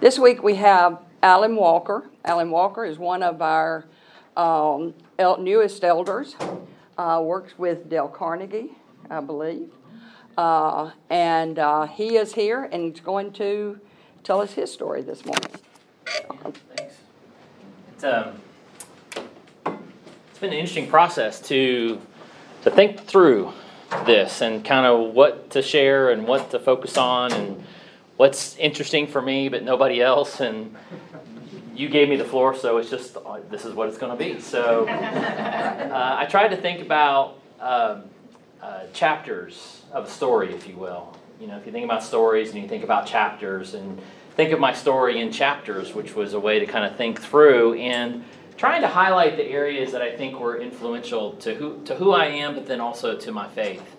This week we have Alan Walker. Alan Walker is one of our um, el- newest elders, uh, works with Dale Carnegie, I believe. Uh, And uh, he is here and he's going to tell us his story this morning. Thanks. It's, um, it's been an interesting process to, to think through this and kind of what to share and what to focus on and what's interesting for me but nobody else. And you gave me the floor, so it's just uh, this is what it's going to be. So uh, I tried to think about um, uh, chapters of a story, if you will. You know, if you think about stories and you think about chapters and think of my story in chapters, which was a way to kind of think through and trying to highlight the areas that I think were influential to who to who I am, but then also to my faith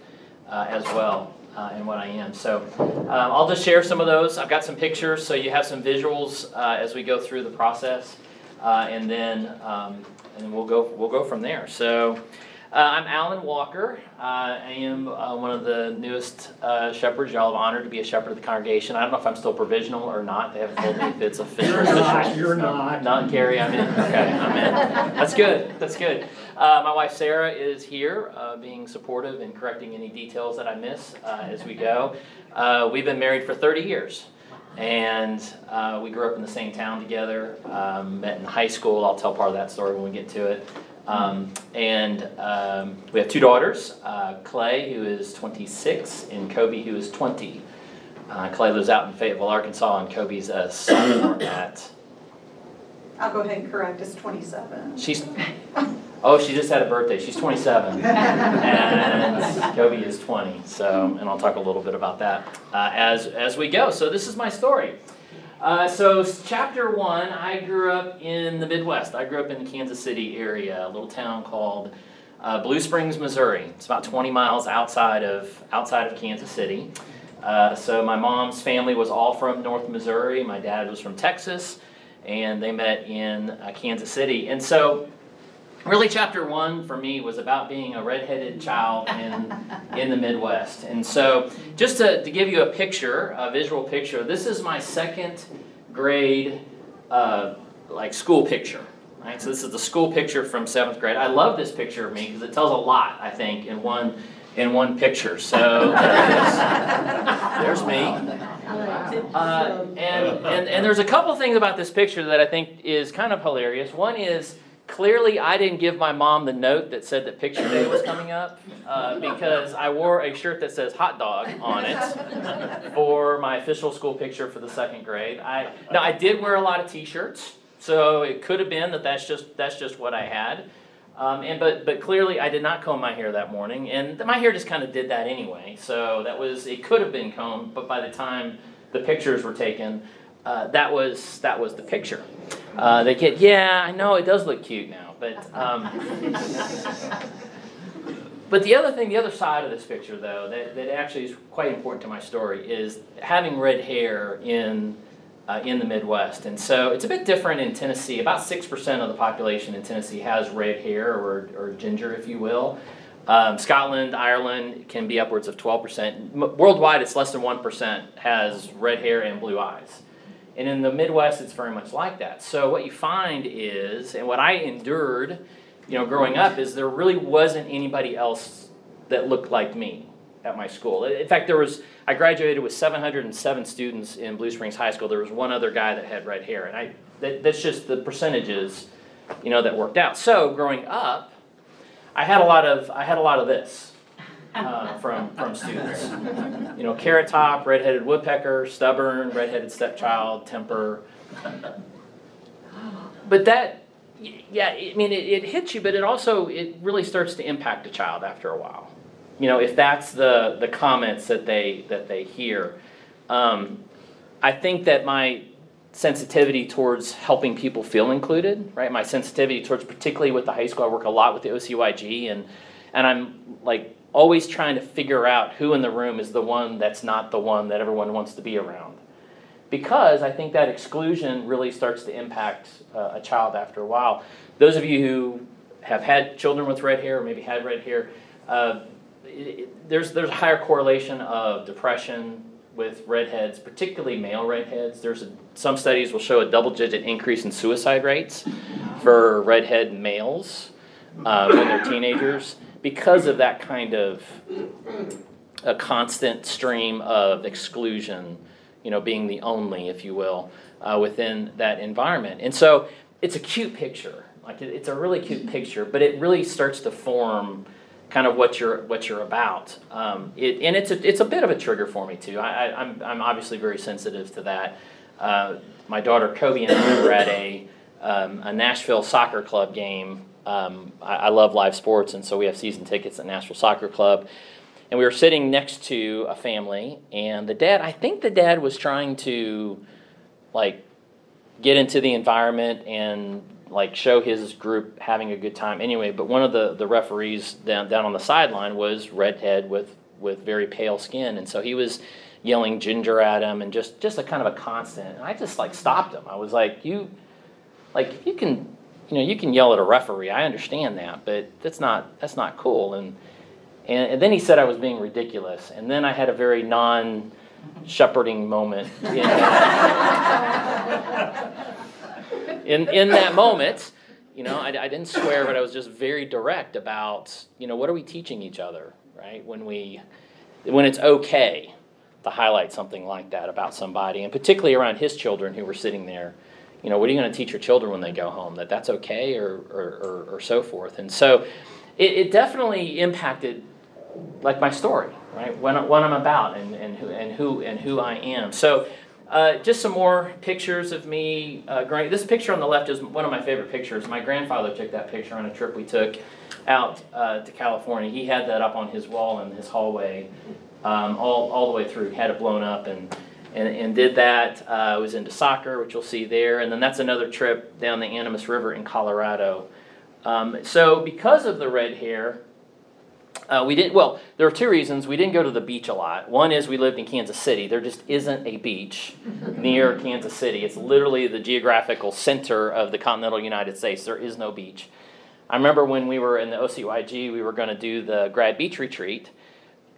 uh, as well uh, and what I am. So um, I'll just share some of those. I've got some pictures, so you have some visuals uh, as we go through the process, uh, and then um, and we'll go we'll go from there. So. Uh, I'm Alan Walker. Uh, I am uh, one of the newest uh, shepherds. Y'all have honored to be a shepherd of the congregation. I don't know if I'm still provisional or not. They haven't told me if it's official. You're not, you're not. Not Gary, I'm in. Okay, I'm in. That's good. That's good. Uh, my wife Sarah is here, uh, being supportive and correcting any details that I miss uh, as we go. Uh, we've been married for 30 years, and uh, we grew up in the same town together. Um, met in high school. I'll tell part of that story when we get to it. Um, and um, we have two daughters, uh, Clay, who is 26, and Kobe, who is 20. Uh, Clay lives out in Fayetteville, Arkansas, and Kobe's a sophomore at I'll go ahead and correct, it's twenty-seven. She's, oh, she just had a birthday. She's 27. and Kobe is 20. So, and I'll talk a little bit about that uh, as, as we go. So, this is my story. Uh, so, chapter one, I grew up in the Midwest. I grew up in the Kansas City area, a little town called uh, Blue Springs, Missouri. It's about 20 miles outside of, outside of Kansas City. Uh, so, my mom's family was all from North Missouri. My dad was from Texas and they met in uh, Kansas City. And so, really, chapter one for me was about being a redheaded child in in the Midwest. And so, just to, to give you a picture, a visual picture, this is my second grade uh, like school picture. Right, so this is the school picture from seventh grade. I love this picture of me because it tells a lot. I think in one in one picture. So there. There's me. Uh, and, and, and there's a couple things about this picture that I think is kind of hilarious. One is clearly I didn't give my mom the note that said that picture day was coming up uh, because I wore a shirt that says hot dog on it for my official school picture for the second grade. I, now, I did wear a lot of t shirts, so it could have been that that's just, that's just what I had. Um, and but but clearly I did not comb my hair that morning, and my hair just kind of did that anyway. So that was it could have been combed, but by the time the pictures were taken, uh, that was that was the picture. Uh, they get yeah, I know it does look cute now, but um, but the other thing, the other side of this picture though, that, that actually is quite important to my story is having red hair in uh, in the Midwest. And so it's a bit different in Tennessee. About 6% of the population in Tennessee has red hair or, or ginger, if you will. Um, Scotland, Ireland can be upwards of 12%. M- worldwide, it's less than 1% has red hair and blue eyes. And in the Midwest, it's very much like that. So what you find is, and what I endured, you know, growing up, is there really wasn't anybody else that looked like me at my school. In fact, there was I graduated with 707 students in Blue Springs High School. There was one other guy that had red hair, and I that, that's just the percentages, you know, that worked out. So growing up, I had a lot of I had a lot of this uh, from from students. You know, carrot top, red-headed woodpecker, stubborn, red-headed stepchild, temper. But that, yeah, I mean, it, it hits you, but it also it really starts to impact a child after a while you know, if that's the, the comments that they, that they hear. Um, I think that my sensitivity towards helping people feel included, right? My sensitivity towards, particularly with the high school, I work a lot with the OCYG, and, and I'm like always trying to figure out who in the room is the one that's not the one that everyone wants to be around. Because I think that exclusion really starts to impact uh, a child after a while. Those of you who have had children with red hair or maybe had red hair, uh, it, there's there's a higher correlation of depression with redheads, particularly male redheads. There's a some studies will show a double digit increase in suicide rates for redhead males uh, when they're teenagers because of that kind of a constant stream of exclusion, you know, being the only, if you will, uh, within that environment. And so it's a cute picture. Like it, it's a really cute picture, but it really starts to form kind of what you're what you're about. Um, it, and it's a, it's a bit of a trigger for me too. I, I, I'm, I'm obviously very sensitive to that. Uh, my daughter Kobe and I were at a, um, a Nashville soccer club game. Um, I, I love live sports, and so we have season tickets at Nashville Soccer Club. And we were sitting next to a family and the dad i think the dad was trying to like get into the environment and like show his group having a good time. Anyway but one of the, the referees down, down on the sideline was redhead with with very pale skin. And so he was yelling ginger at him and just just a kind of a constant. And i just like stopped him. I was like you like if you can you know you can yell at a referee i understand that but that's not that's not cool and and, and then he said I was being ridiculous. And then I had a very non shepherding moment. In, in, in that moment, you know, I, I didn't swear, but I was just very direct about, you know, what are we teaching each other, right? When we, when it's okay to highlight something like that about somebody, and particularly around his children who were sitting there, you know, what are you going to teach your children when they go home? That that's okay, or or, or, or so forth. And so, it, it definitely impacted like my story, right? What, what I'm about and, and, who, and, who, and who I am. So, uh, just some more pictures of me uh, growing. This picture on the left is one of my favorite pictures. My grandfather took that picture on a trip we took out uh, to California. He had that up on his wall in his hallway um, all, all the way through. Had it blown up and, and, and did that. Uh, I was into soccer, which you'll see there. And then that's another trip down the Animas River in Colorado. Um, so, because of the red hair, uh, we didn't. Well, there are two reasons we didn't go to the beach a lot. One is we lived in Kansas City. There just isn't a beach near Kansas City. It's literally the geographical center of the continental United States. There is no beach. I remember when we were in the OCYG, we were going to do the grad beach retreat,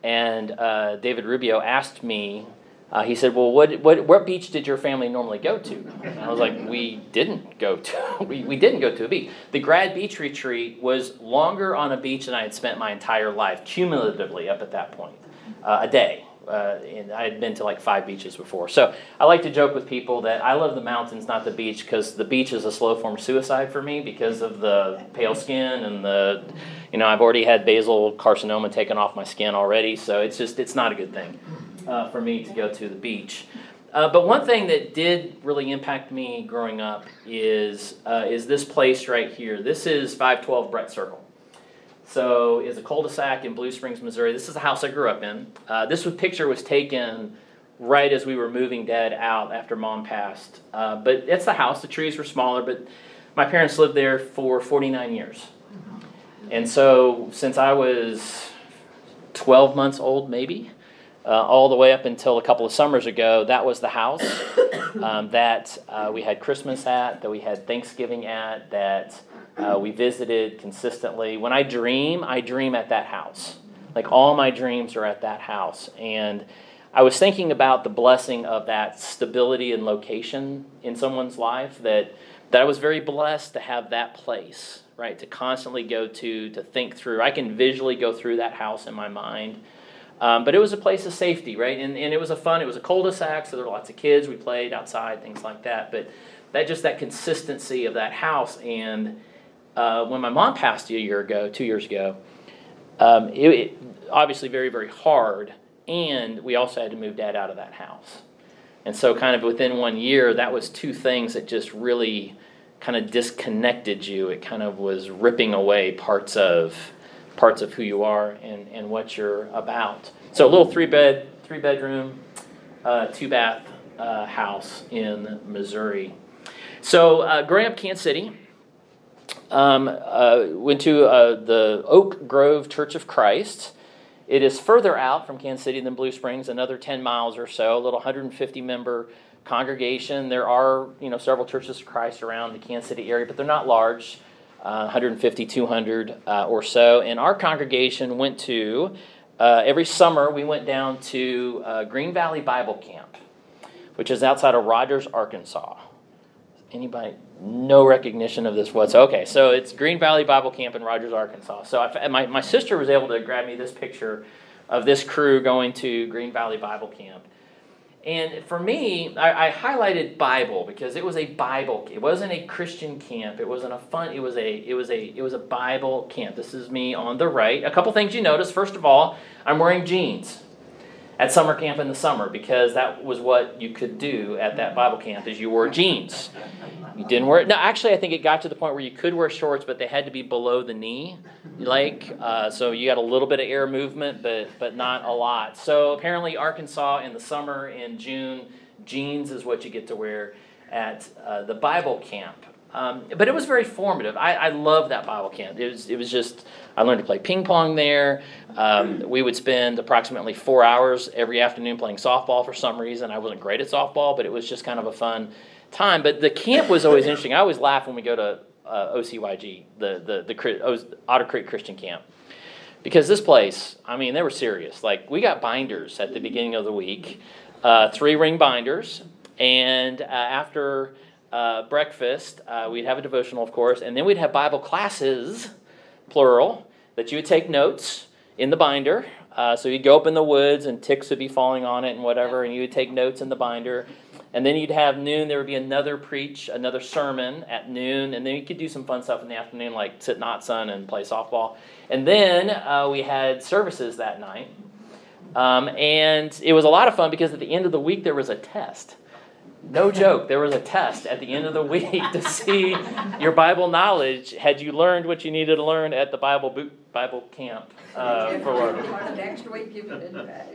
and uh, David Rubio asked me uh, he said, "Well, what, what, what beach did your family normally go to?" And I was like, "We didn't go to we, we didn't go to a beach. The grad beach retreat was longer on a beach than I had spent my entire life, cumulatively up at that point, uh, a day. Uh, and I had been to like five beaches before. So I like to joke with people that I love the mountains, not the beach, because the beach is a slow form suicide for me because of the pale skin and the, you know, I've already had basal carcinoma taken off my skin already. So it's just it's not a good thing uh, for me to go to the beach. Uh, but one thing that did really impact me growing up is uh, is this place right here. This is 512 Brett Circle. So it's a cul-de-sac in Blue Springs, Missouri. This is the house I grew up in. Uh, this was, picture was taken right as we were moving Dad out after Mom passed. Uh, but it's the house. The trees were smaller, but my parents lived there for 49 years. And so since I was 12 months old, maybe, uh, all the way up until a couple of summers ago, that was the house um, that uh, we had Christmas at, that we had Thanksgiving at, that uh, we visited consistently. When I dream, I dream at that house. Like all my dreams are at that house. And I was thinking about the blessing of that stability and location in someone's life, that, that I was very blessed to have that place, right, to constantly go to, to think through. I can visually go through that house in my mind um, but it was a place of safety, right? And, and it was a fun, it was a cul-de-sac, so there were lots of kids. We played outside, things like that. But that just that consistency of that house. And uh, when my mom passed a year ago, two years ago, um, it, it, obviously very, very hard. And we also had to move dad out of that house. And so, kind of within one year, that was two things that just really kind of disconnected you. It kind of was ripping away parts of parts of who you are and, and what you're about. So a little three bed, three bedroom, uh, two bath uh, house in Missouri. So uh, growing up Kansas City, um, uh, went to uh, the Oak Grove Church of Christ. It is further out from Kansas City than Blue Springs, another 10 miles or so, a little 150 member congregation. There are, you know, several churches of Christ around the Kansas City area, but they're not large uh, 150, 200 uh, or so. And our congregation went to, uh, every summer, we went down to uh, Green Valley Bible Camp, which is outside of Rogers, Arkansas. Anybody? No recognition of this what's okay. So it's Green Valley Bible Camp in Rogers, Arkansas. So I, my my sister was able to grab me this picture of this crew going to Green Valley Bible Camp. And for me, I, I, highlighted Bible because it was a Bible. It wasn't a Christian camp. It wasn't a fun. It was a it was a it was a Bible camp. This is me on the right. A couple things you notice. First of all, I'm wearing jeans at summer camp in the summer because that was what you could do at that Bible camp is you wore jeans. You didn't wear no. Actually, I think it got to the point where you could wear shorts, but they had to be below the knee, like uh, so you got a little bit of air movement, but but not a lot. So apparently, Arkansas in the summer in June, jeans is what you get to wear at uh, the Bible camp. Um, but it was very formative. I, I love that Bible camp. It was, it was just, I learned to play ping pong there. Um, we would spend approximately four hours every afternoon playing softball for some reason. I wasn't great at softball, but it was just kind of a fun time. But the camp was always interesting. I always laugh when we go to uh, OCYG, the, the, the Otter Creek Christian Camp. Because this place, I mean, they were serious. Like, we got binders at the beginning of the week, uh, three ring binders. And uh, after uh, breakfast. Uh, we'd have a devotional, of course, and then we'd have Bible classes, plural, that you would take notes in the binder. Uh, so you'd go up in the woods and ticks would be falling on it and whatever, and you would take notes in the binder. And then you'd have noon, there would be another preach, another sermon at noon, and then you could do some fun stuff in the afternoon, like sit in hot sun and play softball. And then uh, we had services that night. Um, and it was a lot of fun because at the end of the week there was a test. No joke, there was a test at the end of the week to see your Bible knowledge. Had you learned what you needed to learn at the Bible boot, Bible camp? Uh, for next week you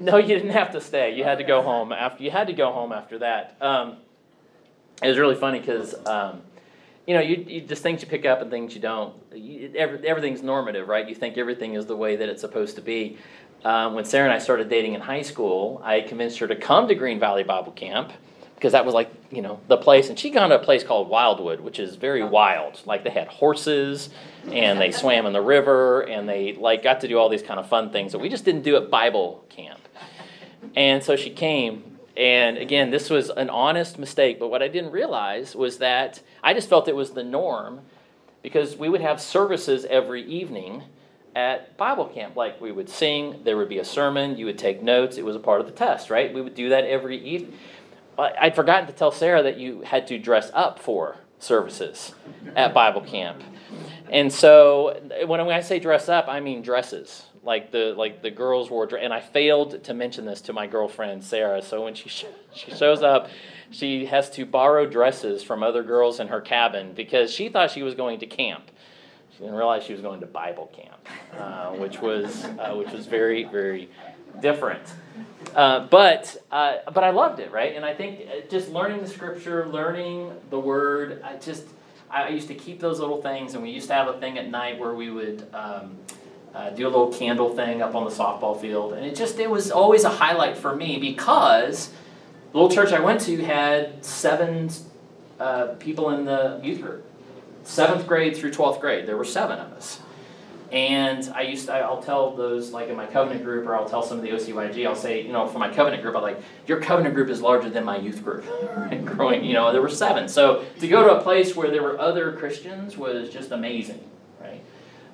No, you didn't have to stay. You had to go home after. You had to go home after that. Um, it was really funny because um, you know, you, you, just things you pick up and things you don't. You, every, everything's normative, right? You think everything is the way that it's supposed to be. Um, when Sarah and I started dating in high school, I convinced her to come to Green Valley Bible Camp because that was like you know the place and she gone to a place called wildwood which is very oh. wild. Like they had horses and they swam in the river and they like got to do all these kind of fun things that we just didn't do at bible camp. And so she came and again this was an honest mistake but what i didn't realize was that i just felt it was the norm because we would have services every evening at bible camp. Like we would sing there would be a sermon you would take notes it was a part of the test right? We would do that every evening I'd forgotten to tell Sarah that you had to dress up for services at Bible camp. And so when I say dress up, I mean dresses. Like the like the girls wore dress, and I failed to mention this to my girlfriend Sarah. So when she sh- she shows up, she has to borrow dresses from other girls in her cabin because she thought she was going to camp. She didn't realize she was going to Bible camp, uh, which was uh, which was very very different. Uh, but uh, but I loved it, right? And I think uh, just learning the scripture, learning the word, I just I used to keep those little things, and we used to have a thing at night where we would um, uh, do a little candle thing up on the softball field, and it just it was always a highlight for me because the little church I went to had seven uh, people in the youth group, seventh grade through twelfth grade. There were seven of us. And I used to, I'll tell those like in my covenant group, or I'll tell some of the OCYG. I'll say, you know, for my covenant group, I'm like, your covenant group is larger than my youth group. growing, you know, there were seven. So to go to a place where there were other Christians was just amazing, right?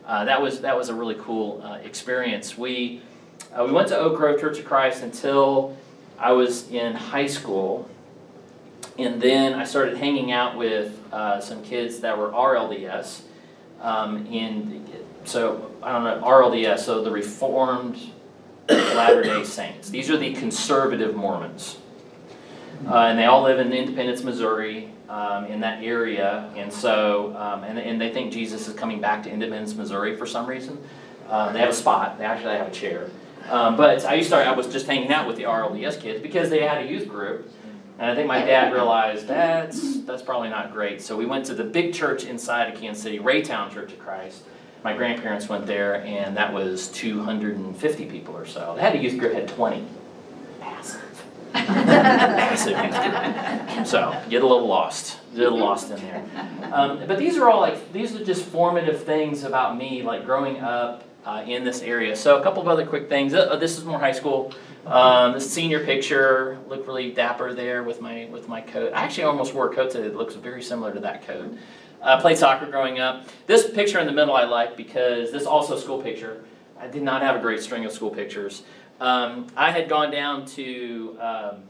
Uh, that was that was a really cool uh, experience. We uh, we went to Oak Grove Church of Christ until I was in high school, and then I started hanging out with uh, some kids that were RLDS. Um, in so I don't know, RLDS, so the Reformed Latter day Saints. These are the conservative Mormons. Uh, and they all live in Independence, Missouri, um, in that area. And so, um, and, and they think Jesus is coming back to Independence, Missouri for some reason. Uh, they have a spot, they actually have a chair. Um, but I used to, I was just hanging out with the RLDS kids because they had a youth group. And I think my dad realized that's, that's probably not great. So we went to the big church inside of Kansas City, Raytown Church of Christ my grandparents went there, and that was 250 people or so. They had a youth group, had 20. Massive. Massive. So, get a little lost. Get a little lost in there. Um, but these are all like, these are just formative things about me, like growing up uh, in this area. So a couple of other quick things. Uh, this is more high school. Um, the senior picture look really dapper there with my with my coat. I actually almost wore a coat that looks very similar to that coat. Uh, played soccer growing up. This picture in the middle I like because this also school picture. I did not have a great string of school pictures. Um, I had gone down to um,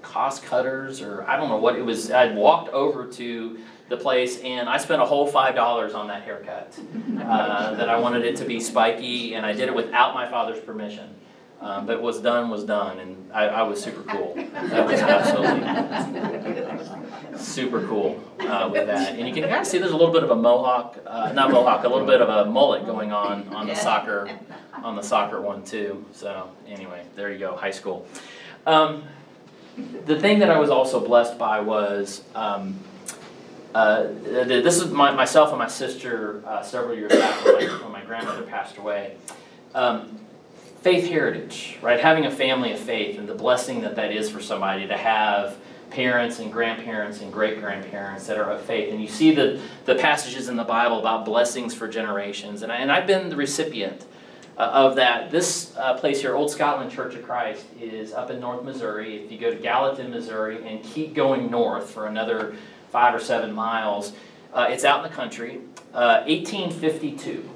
cost cutters or I don't know what it was. I'd walked over to the place and I spent a whole five dollars on that haircut. Uh, that I wanted it to be spiky and I did it without my father's permission. Um, but what's done was done, and I, I was super cool. That was absolutely super cool uh, with that. And you can kind of see there's a little bit of a mohawk, uh, not mohawk, a little bit of a mullet going on on the soccer, on the soccer one too. So anyway, there you go, high school. Um, the thing that I was also blessed by was. Um, uh, this is my, myself and my sister uh, several years back when my, when my grandmother passed away. Um, faith heritage, right? Having a family of faith and the blessing that that is for somebody to have parents and grandparents and great grandparents that are of faith. And you see the, the passages in the Bible about blessings for generations. And, I, and I've been the recipient uh, of that. This uh, place here, Old Scotland Church of Christ, is up in North Missouri. If you go to Gallatin, Missouri, and keep going north for another five or seven miles, uh, it's out in the country. 1852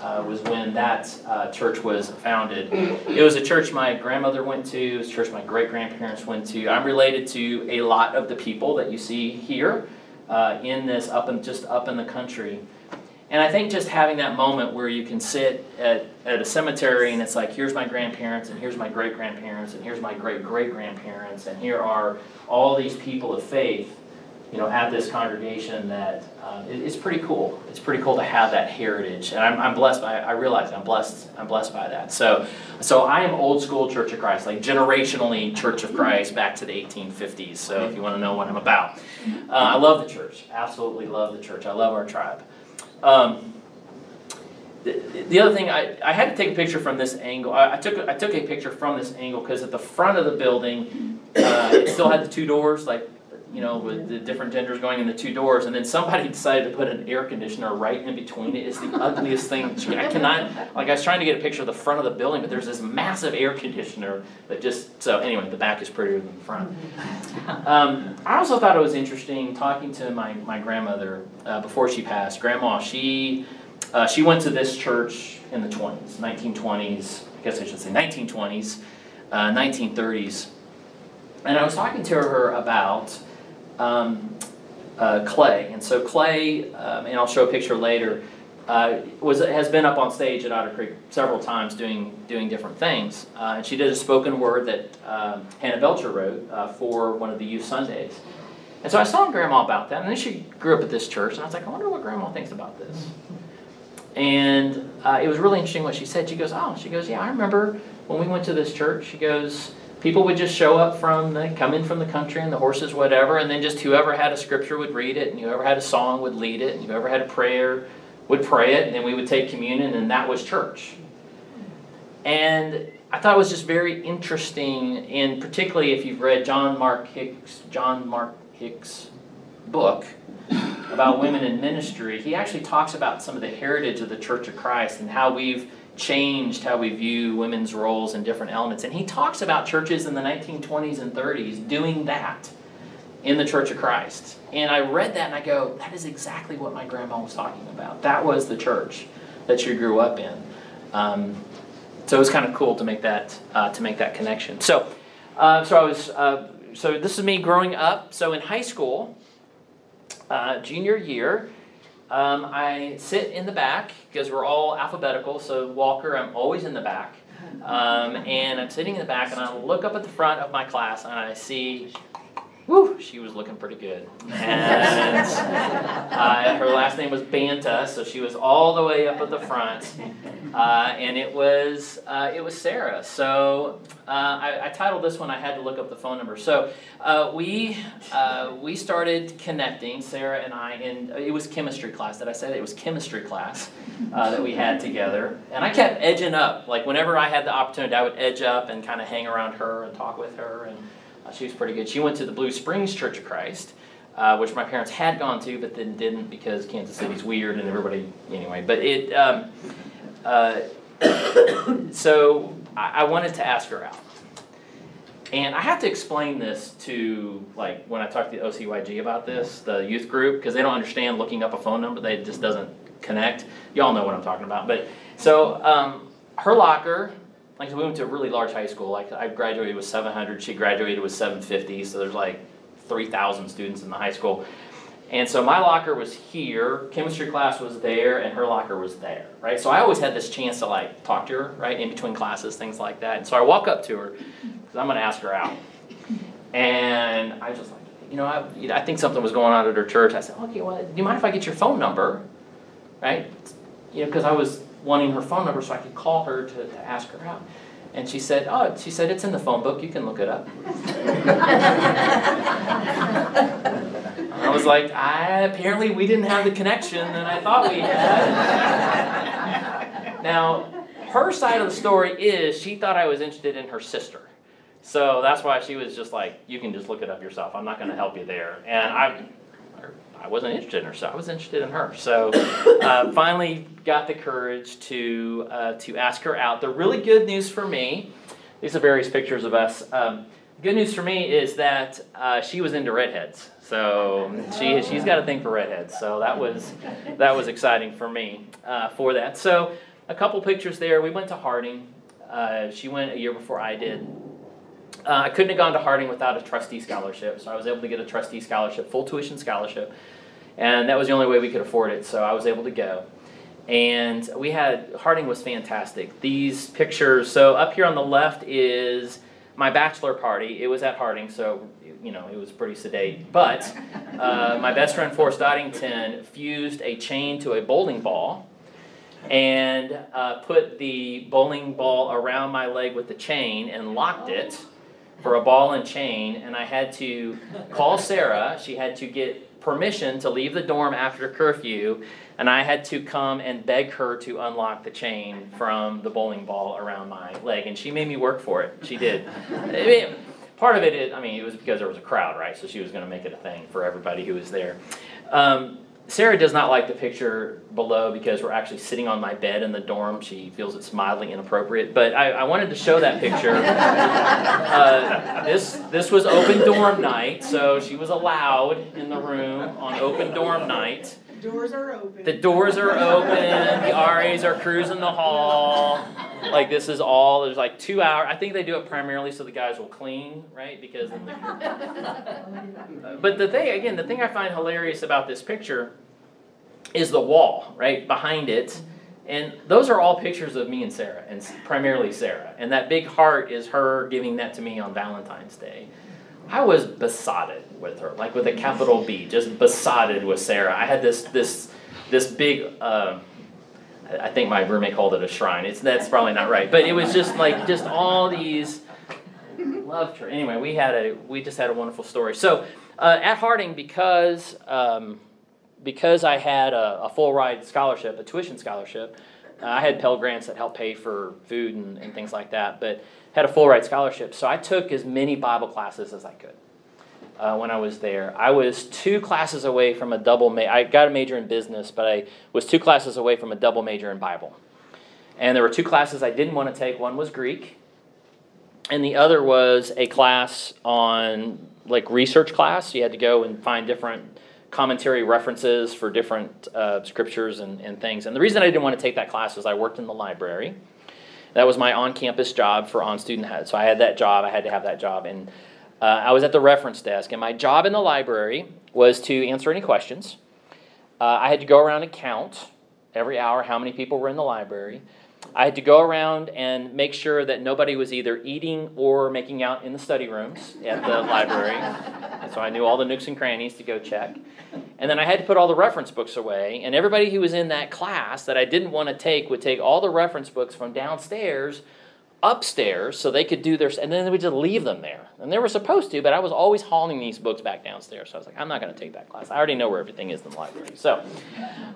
uh, was when that uh, church was founded. It was a church my grandmother went to, it was a church my great grandparents went to. I'm related to a lot of the people that you see here uh, in this, up and just up in the country. And I think just having that moment where you can sit at, at a cemetery and it's like, here's my grandparents, and here's my great grandparents, and here's my great great grandparents, and here are all these people of faith you know, at this congregation that um, it, it's pretty cool. It's pretty cool to have that heritage, and I'm, I'm blessed by. I realize I'm blessed. I'm blessed by that. So, so I am old school Church of Christ, like generationally Church of Christ, back to the 1850s. So, if you want to know what I'm about, uh, I love the church. Absolutely love the church. I love our tribe. Um, the, the other thing, I, I had to take a picture from this angle. I, I took I took a picture from this angle because at the front of the building, uh, it still had the two doors, like you know, with the different genders going in the two doors, and then somebody decided to put an air conditioner right in between it. It's the ugliest thing. I cannot, like, I was trying to get a picture of the front of the building, but there's this massive air conditioner that just, so anyway, the back is prettier than the front. Um, I also thought it was interesting talking to my, my grandmother uh, before she passed. Grandma, she, uh, she went to this church in the 20s, 1920s, I guess I should say 1920s, uh, 1930s. And I was talking to her about um, uh, Clay. And so Clay, um, and I'll show a picture later, uh, was has been up on stage at Otter Creek several times doing doing different things. Uh, and she did a spoken word that um, Hannah Belcher wrote uh, for one of the youth Sundays. And so I telling Grandma about that, and then she grew up at this church, and I was like, I wonder what Grandma thinks about this. And uh, it was really interesting what she said. She goes, Oh, she goes, Yeah, I remember when we went to this church. She goes, people would just show up from the, come in from the country and the horses whatever and then just whoever had a scripture would read it and whoever had a song would lead it and whoever had a prayer would pray it and then we would take communion and that was church. And i thought it was just very interesting and particularly if you've read john mark hicks john mark hicks book about women in ministry he actually talks about some of the heritage of the church of christ and how we've changed how we view women's roles in different elements. And he talks about churches in the 1920s and 30s doing that in the Church of Christ. And I read that and I go, that is exactly what my grandma was talking about. That was the church that she grew up in. Um, so it was kind of cool to make that uh, to make that connection. So, uh, so I was uh, so this is me growing up. So in high school, uh, junior year, um, I sit in the back because we're all alphabetical. So Walker, I'm always in the back. Um, and I'm sitting in the back, and I look up at the front of my class, and I see Woo, she was looking pretty good. And uh, her last name was Banta, so she was all the way up at the front. Uh, and it was uh, it was Sarah. So uh, I, I, titled this one. I had to look up the phone number. So uh, we uh, we started connecting Sarah and I, and it was chemistry class. Did I say that it was chemistry class that we had together? And I kept edging up. Like whenever I had the opportunity, I would edge up and kind of hang around her and talk with her and. She was pretty good. She went to the Blue Springs Church of Christ, uh, which my parents had gone to, but then didn't because Kansas City's weird and everybody, anyway. But it, um, uh, so I, I wanted to ask her out. And I have to explain this to, like, when I talk to the OCYG about this, the youth group, because they don't understand looking up a phone number, they just doesn't connect. Y'all know what I'm talking about. But so um, her locker, like we went to a really large high school. Like I graduated with 700, she graduated with 750. So there's like 3,000 students in the high school. And so my locker was here, chemistry class was there, and her locker was there, right? So I always had this chance to like talk to her, right, in between classes, things like that. And so I walk up to her because I'm going to ask her out, and I just like, you know, I, I think something was going on at her church. I said, okay, well, do you mind if I get your phone number, right? You know, because I was wanting her phone number so I could call her to, to ask her out. And she said, oh, she said, it's in the phone book, you can look it up. I was like, I, apparently we didn't have the connection that I thought we had. now, her side of the story is she thought I was interested in her sister. So that's why she was just like, you can just look it up yourself. I'm not going to help you there. And I, I wasn't interested in her, so I was interested in her. So uh, finally got the courage to, uh, to ask her out. The really good news for me, these are various pictures of us. Um, good news for me is that uh, she was into redheads. So she she's got a thing for redheads. So that was that was exciting for me uh, for that. So a couple pictures there. We went to Harding. Uh, she went a year before I did. Uh, I couldn't have gone to Harding without a trustee scholarship, so I was able to get a trustee scholarship, full tuition scholarship, and that was the only way we could afford it. So I was able to go, and we had Harding was fantastic. These pictures. So up here on the left is my bachelor party. It was at Harding, so you know, it was pretty sedate. But uh, my best friend Forrest Oddington fused a chain to a bowling ball and uh, put the bowling ball around my leg with the chain and locked it for a ball and chain. And I had to call Sarah. She had to get permission to leave the dorm after curfew. And I had to come and beg her to unlock the chain from the bowling ball around my leg. And she made me work for it. She did. I mean, part of it is, I mean, it was because there was a crowd, right? So she was going to make it a thing for everybody who was there. Um, Sarah does not like the picture below because we're actually sitting on my bed in the dorm. She feels it's mildly inappropriate, but I, I wanted to show that picture. Uh, this this was open dorm night, so she was allowed in the room on open dorm night. Doors are open. The doors are open. The RAs are cruising the hall. Like this is all. There's like two hours. I think they do it primarily so the guys will clean, right? Because. The, but the thing again, the thing I find hilarious about this picture is the wall right behind it, and those are all pictures of me and Sarah, and primarily Sarah. And that big heart is her giving that to me on Valentine's Day. I was besotted with her, like with a capital B, just besotted with Sarah. I had this this this big. Uh, I think my roommate called it a shrine. It's that's probably not right, but it was just like just all these loved her. Anyway, we had a we just had a wonderful story. So uh, at Harding, because um, because I had a, a, full ride scholarship, a tuition scholarship, uh, I had Pell grants that helped pay for food and, and things like that. But had a full ride scholarship, so I took as many Bible classes as I could. Uh, when I was there. I was two classes away from a double ma- I got a major in business, but I was two classes away from a double major in Bible. And there were two classes I didn't want to take. One was Greek, and the other was a class on like research class. You had to go and find different commentary references for different uh, scriptures and, and things. And the reason I didn't want to take that class was I worked in the library. That was my on-campus job for on-student head. So I had that job. I had to have that job, and uh, I was at the reference desk. And my job in the library was to answer any questions. Uh, I had to go around and count every hour how many people were in the library. I had to go around and make sure that nobody was either eating or making out in the study rooms at the library. And so I knew all the nooks and crannies to go check. And then I had to put all the reference books away. And everybody who was in that class that I didn't want to take would take all the reference books from downstairs upstairs so they could do their and then we just leave them there. And they were supposed to but i was always hauling these books back downstairs. So i was like i'm not going to take that class. I already know where everything is in the library. So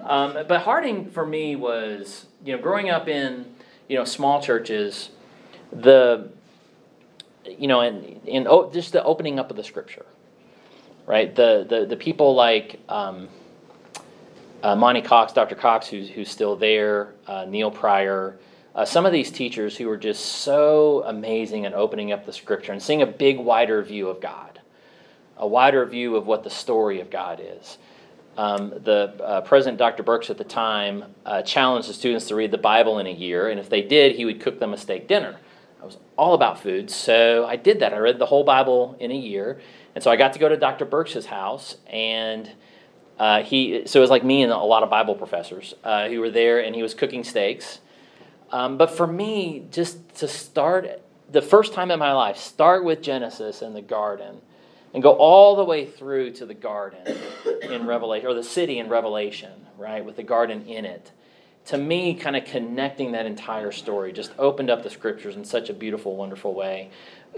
um, but harding for me was you know growing up in you know small churches the you know in, in oh, just the opening up of the scripture right? The the, the people like um, uh, Monty Cox, Dr. Cox, who's, who's still there, uh, Neale Pryor, uh, some of these teachers who were just so amazing at opening up the scripture and seeing a big, wider view of God, a wider view of what the story of God is. Um, the uh, President Dr. Burks at the time uh, challenged the students to read the Bible in a year, and if they did, he would cook them a steak dinner. I was all about food, so I did that. I read the whole Bible in a year, and so I got to go to Dr. Burks's house, and uh, he so it was like me and a lot of Bible professors uh, who were there, and he was cooking steaks. Um, but for me, just to start the first time in my life, start with Genesis and the garden and go all the way through to the garden in Revelation, or the city in Revelation, right, with the garden in it. To me, kind of connecting that entire story just opened up the scriptures in such a beautiful, wonderful way.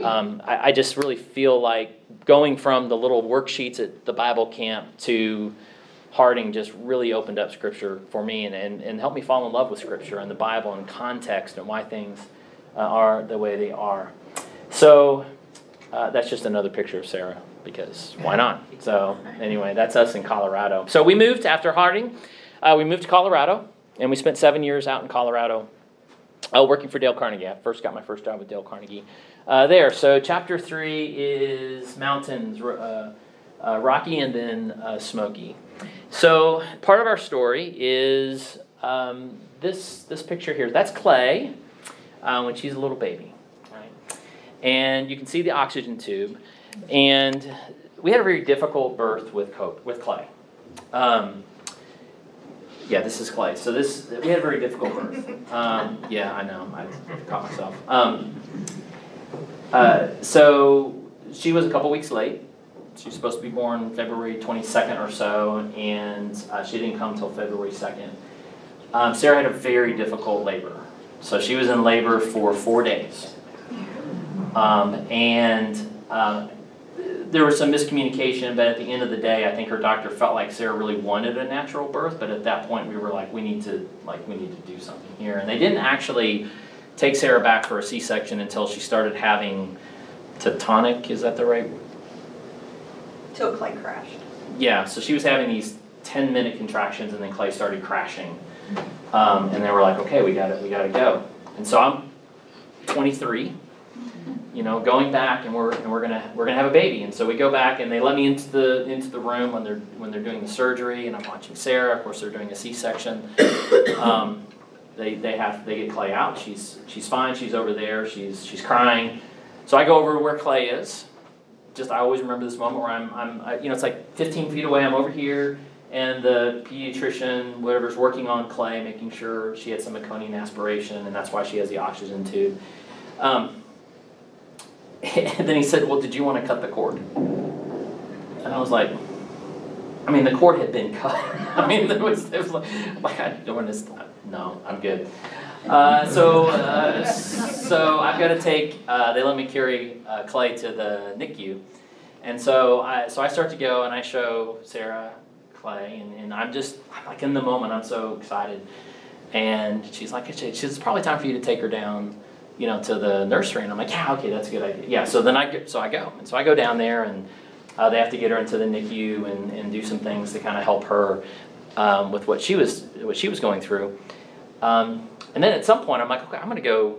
Um, I, I, just really feel like going from the little worksheets at the Bible camp to Harding just really opened up scripture for me and, and, and helped me fall in love with scripture and the Bible and context and why things uh, are the way they are. So, uh, that's just another picture of Sarah because why not? So anyway, that's us in Colorado. So we moved after Harding. Uh, we moved to Colorado, and we spent seven years out in Colorado, uh, working for Dale Carnegie. I first got my first job with Dale Carnegie uh, there. So chapter three is mountains, uh, uh, rocky, and then uh, smoky. So part of our story is um, this this picture here. That's Clay when she's a little baby and you can see the oxygen tube. And we had a very difficult birth with Cope, with Clay. Um, yeah, this is Clay. So this we had a very difficult birth. Um, yeah, I know. I caught myself. Um, uh, so she was a couple weeks late. She was supposed to be born February 22nd or so, and uh, she didn't come until February 2nd. Um, Sarah had a very difficult labor. So she was in labor for four days. Um, and um, there was some miscommunication, but at the end of the day, I think her doctor felt like Sarah really wanted a natural birth, but at that point we were like, we need to like we need to do something here. And they didn't actually take Sarah back for a C-section until she started having tetanic. Is that the right? Till Clay crashed. Yeah, so she was having these 10 minute contractions, and then Clay started crashing. Um, and they were like, okay, we got it, we got to go. And so I'm 23 you know, going back and we're and we're gonna we're gonna have a baby. And so we go back and they let me into the into the room when they're when they're doing the surgery and I'm watching Sarah. Of course, they're doing a C-section. Um, they they have they get Clay out. She's she's fine. She's over there. She's she's crying. So I go over where Clay is. Just I always remember this moment where I'm I'm I, you know it's like 15 feet away. I'm over here. And the pediatrician, whatever's working on Clay, making sure she had some meconium aspiration, and that's why she has the oxygen tube. Um, and then he said, Well, did you want to cut the cord? And I was like, I mean, the cord had been cut. I mean, it was, it was like, like, I don't want to, stop? no, I'm good. Uh, so, uh, so I've got to take, uh, they let me carry uh, Clay to the NICU. And so I, so I start to go and I show Sarah Clay, and, and I'm just, I'm like in the moment, I'm so excited. And she's like, it's probably time for you to take her down you know, to the nursery. And I'm like, yeah, okay, that's a good idea. Yeah, so then I so I go. And so I go down there and uh, they have to get her into the NICU and, and do some things to kind of help her um, with what she was what she was going through. Um, and then at some point, I'm like, okay, I'm going to go.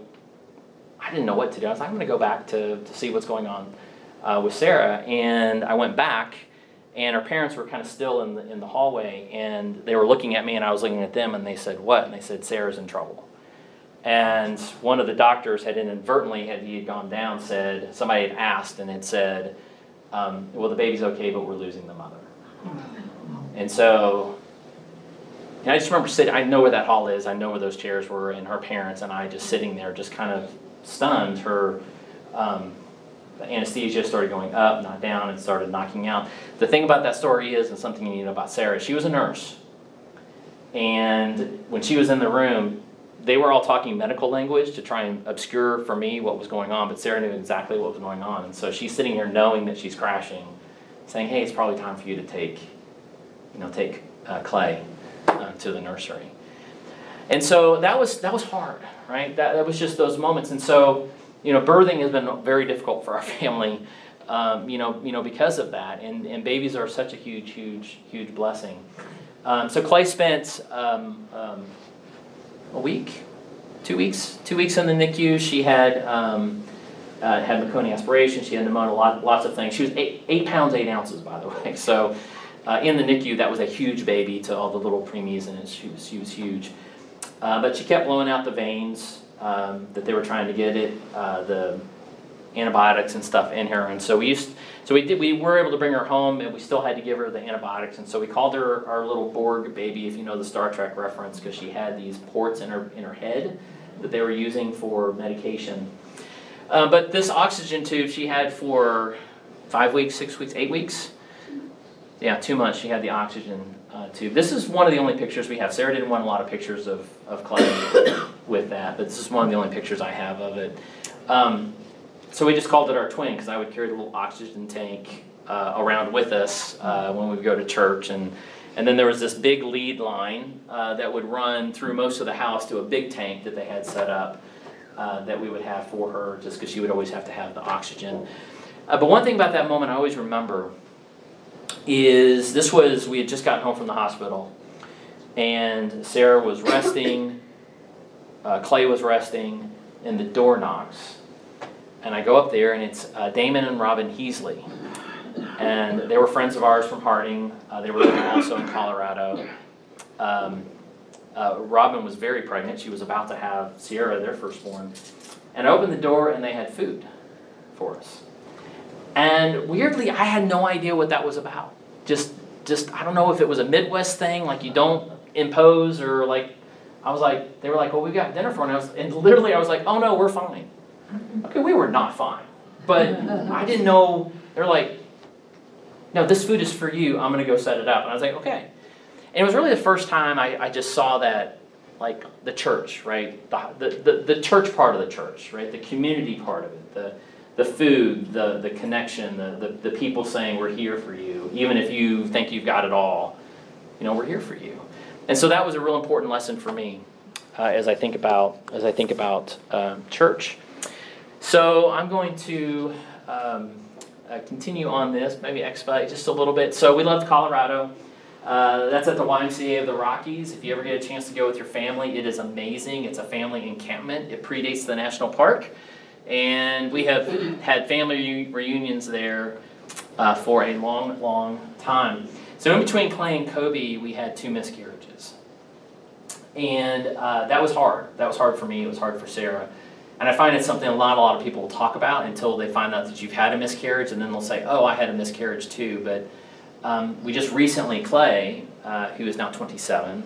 I didn't know what to do. I was like, I'm going to go back to, to see what's going on uh, with Sarah. And I went back, and her parents were kind of still in the, in the hallway, and they were looking at me, and I was looking at them, and they said, What? And they said, Sarah's in trouble. And one of the doctors had inadvertently, had he had gone down, said somebody had asked and had said, um, "Well, the baby's okay, but we're losing the mother." And so, and I just remember sitting. I know where that hall is. I know where those chairs were, and her parents and I just sitting there, just kind of stunned. Her um, anesthesia started going up, not down, and started knocking out. The thing about that story is, and something you need to know about Sarah, she was a nurse. And when she was in the room, they were all talking medical language to try and obscure for me what was going on, but Sarah knew exactly what was going on. And so she's sitting here knowing that she's crashing, saying, hey, it's probably time for you to take, you know, take uh, Clay uh, to the nursery. And so that was, that was hard, right? That, that was just those moments. And so, you know, birthing has been very difficult for our family, um, you, know, you know, because of that. And, and babies are such a huge, huge, huge blessing. Um, so Clay spent um, um, a week, two weeks, two weeks in the NICU. She had um, uh, had meconium aspiration. She had pneumonia, lot, lots of things. She was eight, eight pounds eight ounces, by the way. So uh, in the NICU, that was a huge baby to all the little preemies, and she was she was huge. Uh, but she kept blowing out the veins um, that they were trying to get it, uh, the antibiotics and stuff in her, and so we used. So we did. We were able to bring her home, and we still had to give her the antibiotics. And so we called her our little Borg baby, if you know the Star Trek reference, because she had these ports in her in her head that they were using for medication. Uh, but this oxygen tube she had for five weeks, six weeks, eight weeks. Yeah, two months. She had the oxygen uh, tube. This is one of the only pictures we have. Sarah didn't want a lot of pictures of of Clay with that, but this is one of the only pictures I have of it. Um, so we just called it our twin because I would carry the little oxygen tank uh, around with us uh, when we would go to church, and and then there was this big lead line uh, that would run through most of the house to a big tank that they had set up uh, that we would have for her, just because she would always have to have the oxygen. Uh, but one thing about that moment I always remember is this was we had just gotten home from the hospital, and Sarah was resting, uh, Clay was resting, and the door knocks and I go up there, and it's uh, Damon and Robin Heasley. And they were friends of ours from Harding. Uh, they were also in Colorado. Um, uh, Robin was very pregnant. She was about to have Sierra, their firstborn. And I opened the door, and they had food for us. And weirdly, I had no idea what that was about. Just, just I don't know if it was a Midwest thing, like you don't impose, or like I was like, they were like, "Well, we got dinner for," and I was, and literally, I was like, "Oh no, we're fine." Okay, we were not fine. But I didn't know, they're like, no, this food is for you. I'm to go set it up. And I was like, okay. And it was really the first time I, I just saw that, like the church, right? The, the, the, the church part of the church, right? The community part of it, the, the food, the, the connection, the, the, the people saying, we're here for you. Even if you think you've got it all, you know, we're here for you. And so that was a real important lesson for me uh, as I think about, as I think about um, church. So I'm going to um, uh, continue on this, maybe expedite just a little bit. So we love Colorado. Uh, that's at the YMCA of the Rockies. If you ever get a chance to go with your family, it is amazing. It's a family encampment. It predates the national park, and we have had family reunions there uh, for a long, long time. So in between Clay and Kobe, we had two miscarriages, and uh, that was hard. That was hard for me. It was hard for Sarah. And I find it's something a lot, a lot of people will talk about until they find out that you've had a miscarriage, and then they'll say, "Oh, I had a miscarriage too." But um, we just recently, Clay, uh, who is now 27,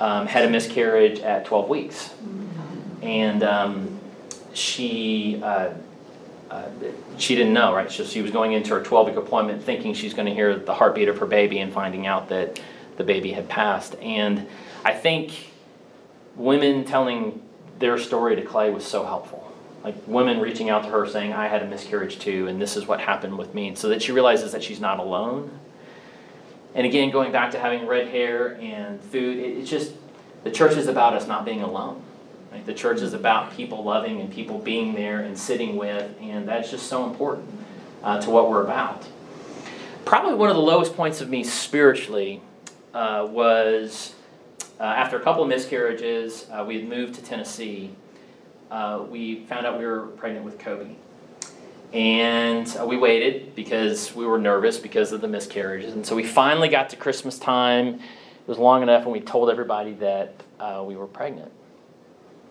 um, had a miscarriage at 12 weeks, and um, she uh, uh, she didn't know, right? So she was going into her 12 week appointment thinking she's going to hear the heartbeat of her baby, and finding out that the baby had passed. And I think women telling their story to Clay was so helpful. Like women reaching out to her saying, I had a miscarriage too, and this is what happened with me. So that she realizes that she's not alone. And again, going back to having red hair and food, it, it's just the church is about us not being alone. Right? The church is about people loving and people being there and sitting with, and that's just so important uh, to what we're about. Probably one of the lowest points of me spiritually uh, was uh, after a couple of miscarriages, uh, we had moved to Tennessee. Uh, we found out we were pregnant with Kobe. And uh, we waited because we were nervous because of the miscarriages. And so we finally got to Christmas time. It was long enough, and we told everybody that we were pregnant,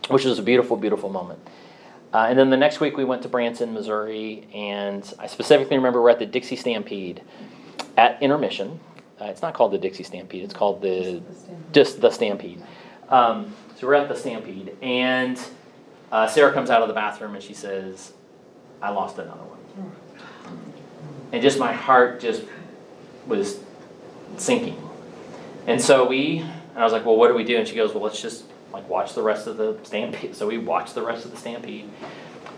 which was a beautiful, beautiful moment. Uh, and then the next week we went to Branson, Missouri, and I specifically remember we're at the Dixie Stampede at intermission, uh, it's not called the Dixie Stampede. It's called the just the Stampede. Um, so we're at the Stampede, and uh, Sarah comes out of the bathroom and she says, "I lost another one," and just my heart just was sinking. And so we, and I was like, "Well, what do we do?" And she goes, "Well, let's just like watch the rest of the Stampede." So we watch the rest of the Stampede,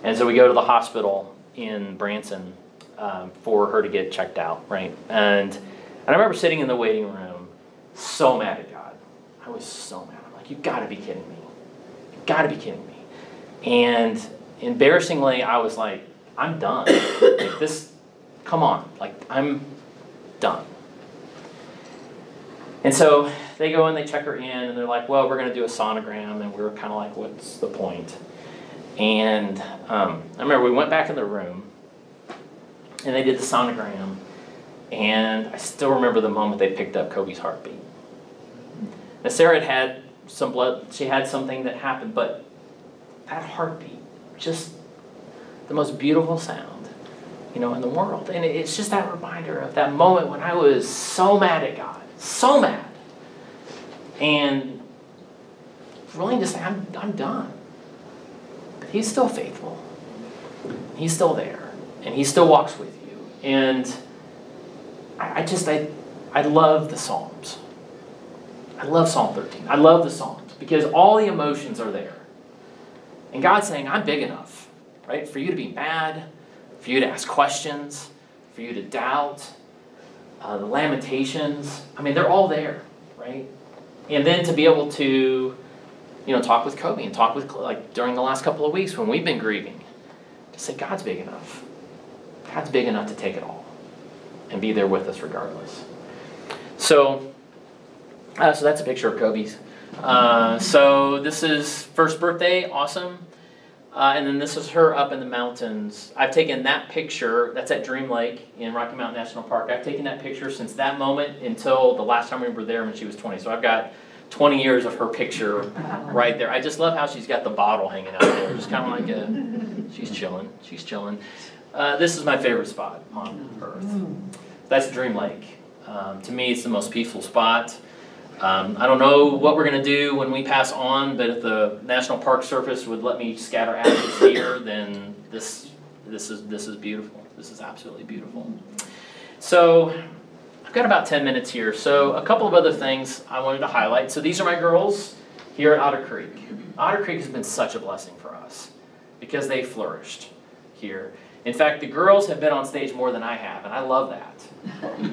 and so we go to the hospital in Branson um, for her to get checked out, right? And and I remember sitting in the waiting room, so mad at God. I was so mad. I'm like, you gotta be kidding me. You gotta be kidding me. And embarrassingly, I was like, I'm done. like this, come on. Like, I'm done. And so they go and they check her in, and they're like, well, we're going to do a sonogram. And we were kind of like, what's the point? And um, I remember we went back in the room, and they did the sonogram. And I still remember the moment they picked up Kobe's heartbeat. Now, Sarah had had some blood, she had something that happened, but that heartbeat, just the most beautiful sound, you know, in the world. And it's just that reminder of that moment when I was so mad at God, so mad. And willing to say, I'm, I'm done. But He's still faithful. He's still there. And He still walks with you. And I, I just, I, I love the Psalms. I love Psalm 13. I love the Psalms because all the emotions are there. And God's saying, I'm big enough, right? For you to be mad, for you to ask questions, for you to doubt, uh, the lamentations. I mean, they're all there, right? And then to be able to, you know, talk with Kobe and talk with, like, during the last couple of weeks when we've been grieving, to say, God's big enough. God's big enough to take it all and be there with us regardless. So, uh, so that's a picture of Kobe's. Uh, so this is first birthday, awesome. Uh, and then this is her up in the mountains. I've taken that picture, that's at Dream Lake in Rocky Mountain National Park. I've taken that picture since that moment until the last time we were there when she was 20. So I've got 20 years of her picture right there. I just love how she's got the bottle hanging out there. Just kind of like a, she's chilling, she's chilling. Uh, this is my favorite spot on earth. That's Dream Lake. Um, to me, it's the most peaceful spot. Um, I don't know what we're going to do when we pass on, but if the National Park Service would let me scatter ashes here, then this this is this is beautiful. This is absolutely beautiful. So I've got about 10 minutes here. So a couple of other things I wanted to highlight. So these are my girls here at Otter Creek. Otter Creek has been such a blessing for us because they flourished here. In fact, the girls have been on stage more than I have, and I love that.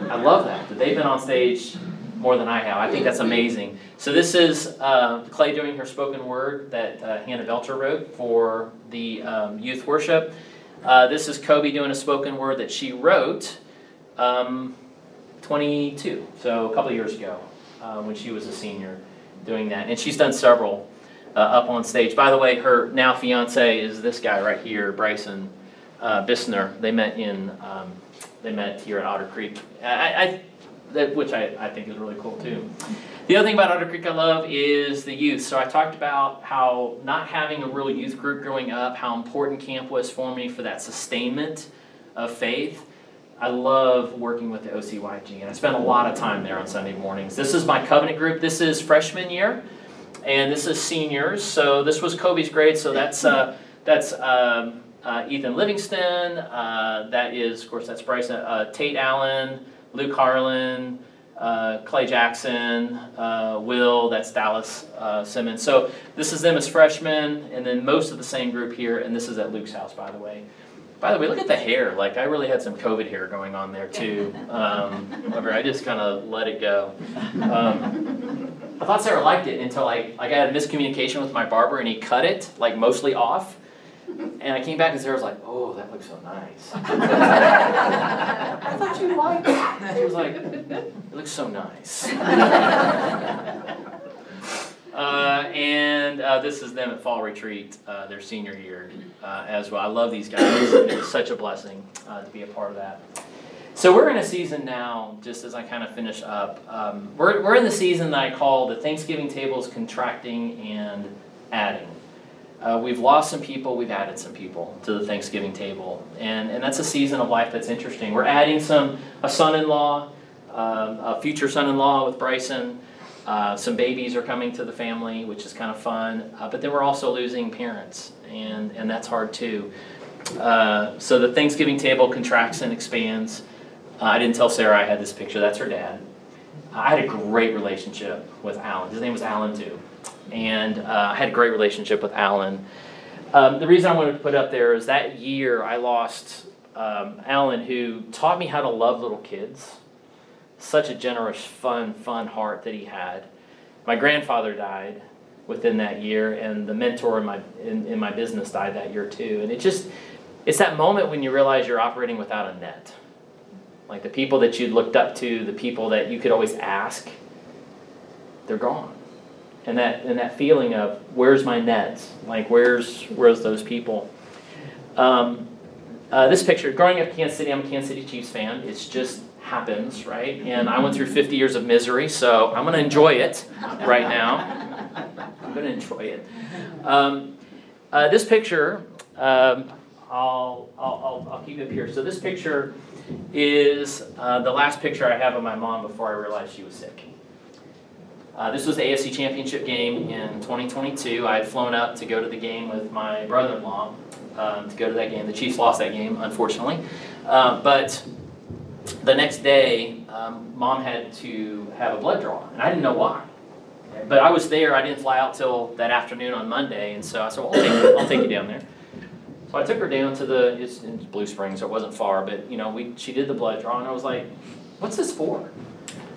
I love that, that they've been on stage more than I have. I think that's amazing. So this is uh, Clay doing her spoken word that uh, Hannah Belcher wrote for the um, youth worship. Uh, this is Kobe doing a spoken word that she wrote um, 22, so a couple years ago uh, when she was a senior doing that. And she's done several uh, up on stage. By the way, her now fiance is this guy right here, Bryson uh, Bissner. They met in um, they met here at Otter Creek. I, I that, which I, I think is really cool too. The other thing about Otter Creek I love is the youth. So I talked about how not having a real youth group growing up, how important camp was for me for that sustainment of faith. I love working with the OCYG, and I spend a lot of time there on Sunday mornings. This is my covenant group. This is freshman year, and this is seniors. So this was Kobe's grade. So that's uh, that's um, uh, Ethan Livingston. Uh, that is, of course, that's Bryce uh, Tate Allen. Luke Harlan, uh, Clay Jackson, uh, Will, that's Dallas uh, Simmons. So this is them as freshmen, and then most of the same group here, and this is at Luke's house, by the way. By the way, look at the hair. Like I really had some COVID hair going on there too. Um, I just kind of let it go. Um, I thought Sarah liked it until I like I had a miscommunication with my barber, and he cut it like mostly off. And I came back and Sarah was like, "Oh, that looks so nice." I thought you liked it. She was like, "It looks so nice." Uh, and uh, this is them at Fall Retreat, uh, their senior year uh, as well. I love these guys. It's such a blessing uh, to be a part of that. So we're in a season now, just as I kind of finish up. Um, we're, we're in the season that I call the Thanksgiving tables contracting and adding. Uh, we've lost some people, we've added some people to the Thanksgiving table. And, and that's a season of life that's interesting. We're adding some, a son in law, um, a future son in law with Bryson. Uh, some babies are coming to the family, which is kind of fun. Uh, but then we're also losing parents, and, and that's hard too. Uh, so the Thanksgiving table contracts and expands. Uh, I didn't tell Sarah I had this picture, that's her dad. I had a great relationship with Alan. His name was Alan, too and uh, I had a great relationship with Alan. Um, the reason I wanted to put up there is that year I lost um, Alan, who taught me how to love little kids. Such a generous, fun, fun heart that he had. My grandfather died within that year, and the mentor in my in, in my business died that year too. And it just it's that moment when you realize you're operating without a net. Like the people that you looked up to, the people that you could always ask they're gone. And that and that feeling of where's my nets? Like where's where's those people? Um, uh, this picture, growing up in Kansas City, I'm a Kansas City Chiefs fan. It's just happens, right? And I went through 50 years of misery, so I'm going to enjoy it right now. I'm going to enjoy it. Um, uh, this picture, um, I'll, I'll, I'll, I'll keep it here. So this picture is uh, the last picture I have of my mom before I realized she was sick. Uh, this was the AFC Championship game in 2022. I had flown up to go to the game with my brother-in-law um, to go to that game. The Chiefs lost that game, unfortunately. Uh, but the next day, um, mom had to have a blood draw, and I didn't know why. But I was there. I didn't fly out till that afternoon on Monday, and so I said, "Well, I'll take you, I'll take you down there." So I took her down to the it's in Blue Springs, so it wasn't far, but you know, we she did the blood draw, and I was like, "What's this for?"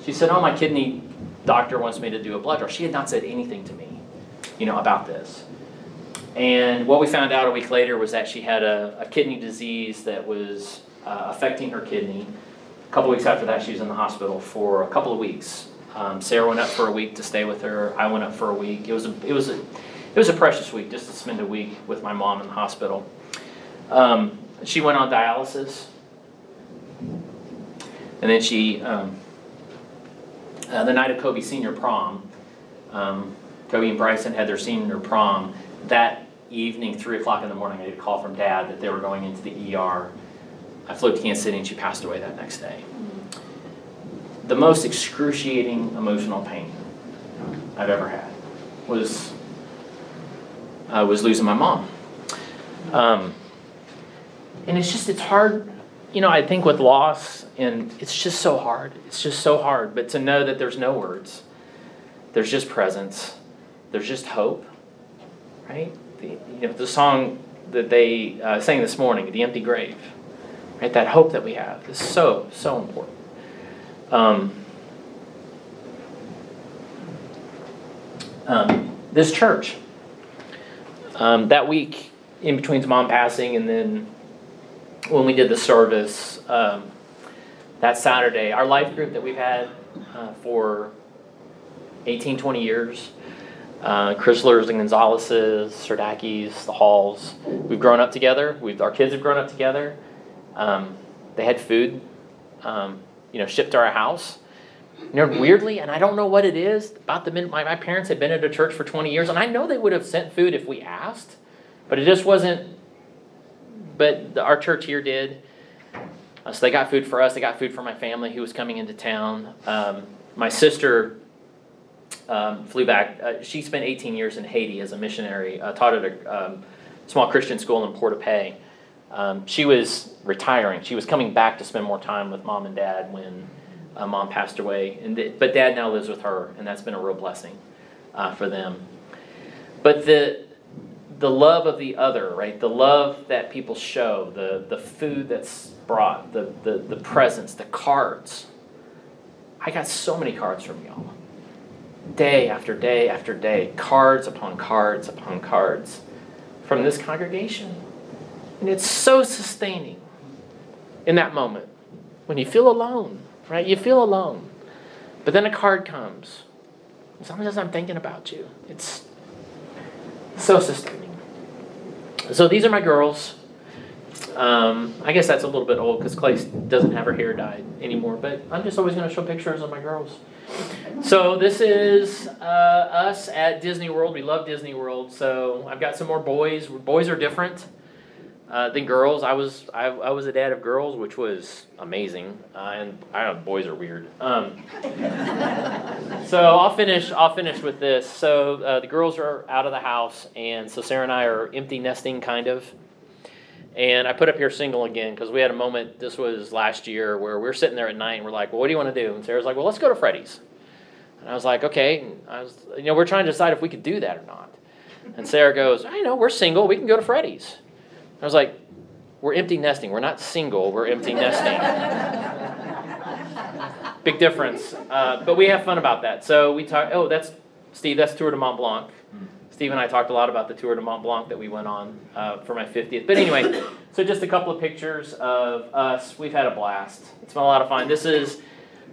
She said, "Oh, my kidney doctor wants me to do a blood draw." She had not said anything to me, you know, about this. And what we found out a week later was that she had a, a kidney disease that was uh, affecting her kidney. A couple weeks after that, she was in the hospital for a couple of weeks. Um, Sarah went up for a week to stay with her. I went up for a week. It was a, it was a, it was a precious week just to spend a week with my mom in the hospital. Um, she went on dialysis, and then she, um, uh, the night of Kobe senior prom, um, Kobe and Bryson had their senior prom. That evening, three o'clock in the morning, I get a call from Dad that they were going into the ER. I flew to Kansas City, and she passed away that next day. The most excruciating emotional pain I've ever had was uh, was losing my mom. Um, and it's just it's hard you know i think with loss and it's just so hard. It's just so hard but to know that there's no words there's just presence there's just hope right? The, you know the song that they uh, sang this morning the empty grave right? That hope that we have is so so important. Um, um, this church um, that week in between mom passing and then when we did the service um, that Saturday, our life group that we've had uh, for 18, 20 years, uh, Chryslers and Gonzaleses, Serdakis, the Halls, we've grown up together. We've, our kids have grown up together. Um, they had food, um, you know, shipped to our house. You know, weirdly, and I don't know what it is about the my, my parents had been at a church for 20 years, and I know they would have sent food if we asked, but it just wasn't but our church here did. Uh, so they got food for us. They got food for my family who was coming into town. Um, my sister um, flew back. Uh, she spent 18 years in Haiti as a missionary, uh, taught at a um, small Christian school in Port-au-Paix. Um, she was retiring. She was coming back to spend more time with mom and dad when uh, mom passed away. And th- but dad now lives with her, and that's been a real blessing uh, for them. But the the love of the other, right? The love that people show, the, the food that's brought, the, the, the presents, the cards. I got so many cards from y'all. Day after day after day, cards upon cards upon cards from this congregation. And it's so sustaining in that moment when you feel alone, right? You feel alone. But then a card comes. Says, I'm thinking about you. It's so sustaining. So these are my girls. Um, I guess that's a little bit old because Clay doesn't have her hair dyed anymore, but I'm just always going to show pictures of my girls. So this is uh, us at Disney World. We love Disney World. So I've got some more boys. Boys are different uh, than girls. I was I, I was a dad of girls, which was amazing. Uh, and I don't know, boys are weird. Um, so I'll finish. I'll finish with this. So uh, the girls are out of the house, and so Sarah and I are empty nesting, kind of. And I put up here single again because we had a moment. This was last year where we are sitting there at night and we're like, "Well, what do you want to do?" And Sarah's like, "Well, let's go to Freddy's." And I was like, "Okay." And I was, you know, we're trying to decide if we could do that or not. And Sarah goes, "I know we're single. We can go to Freddy's." I was like, "We're empty nesting. We're not single. We're empty nesting." Big difference. Uh, but we have fun about that. So we talk. Oh, that's Steve. That's Tour de Mont Blanc. Steve and I talked a lot about the Tour de Mont Blanc that we went on uh, for my 50th. But anyway, so just a couple of pictures of us. We've had a blast. It's been a lot of fun. This is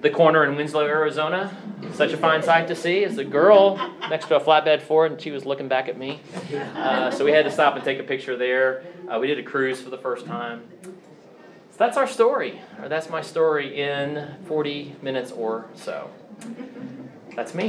the corner in Winslow, Arizona. Such a fine sight to see. It's a girl next to a flatbed Ford, and she was looking back at me. Uh, so we had to stop and take a picture there. Uh, we did a cruise for the first time. So that's our story, or that's my story in 40 minutes or so. That's me.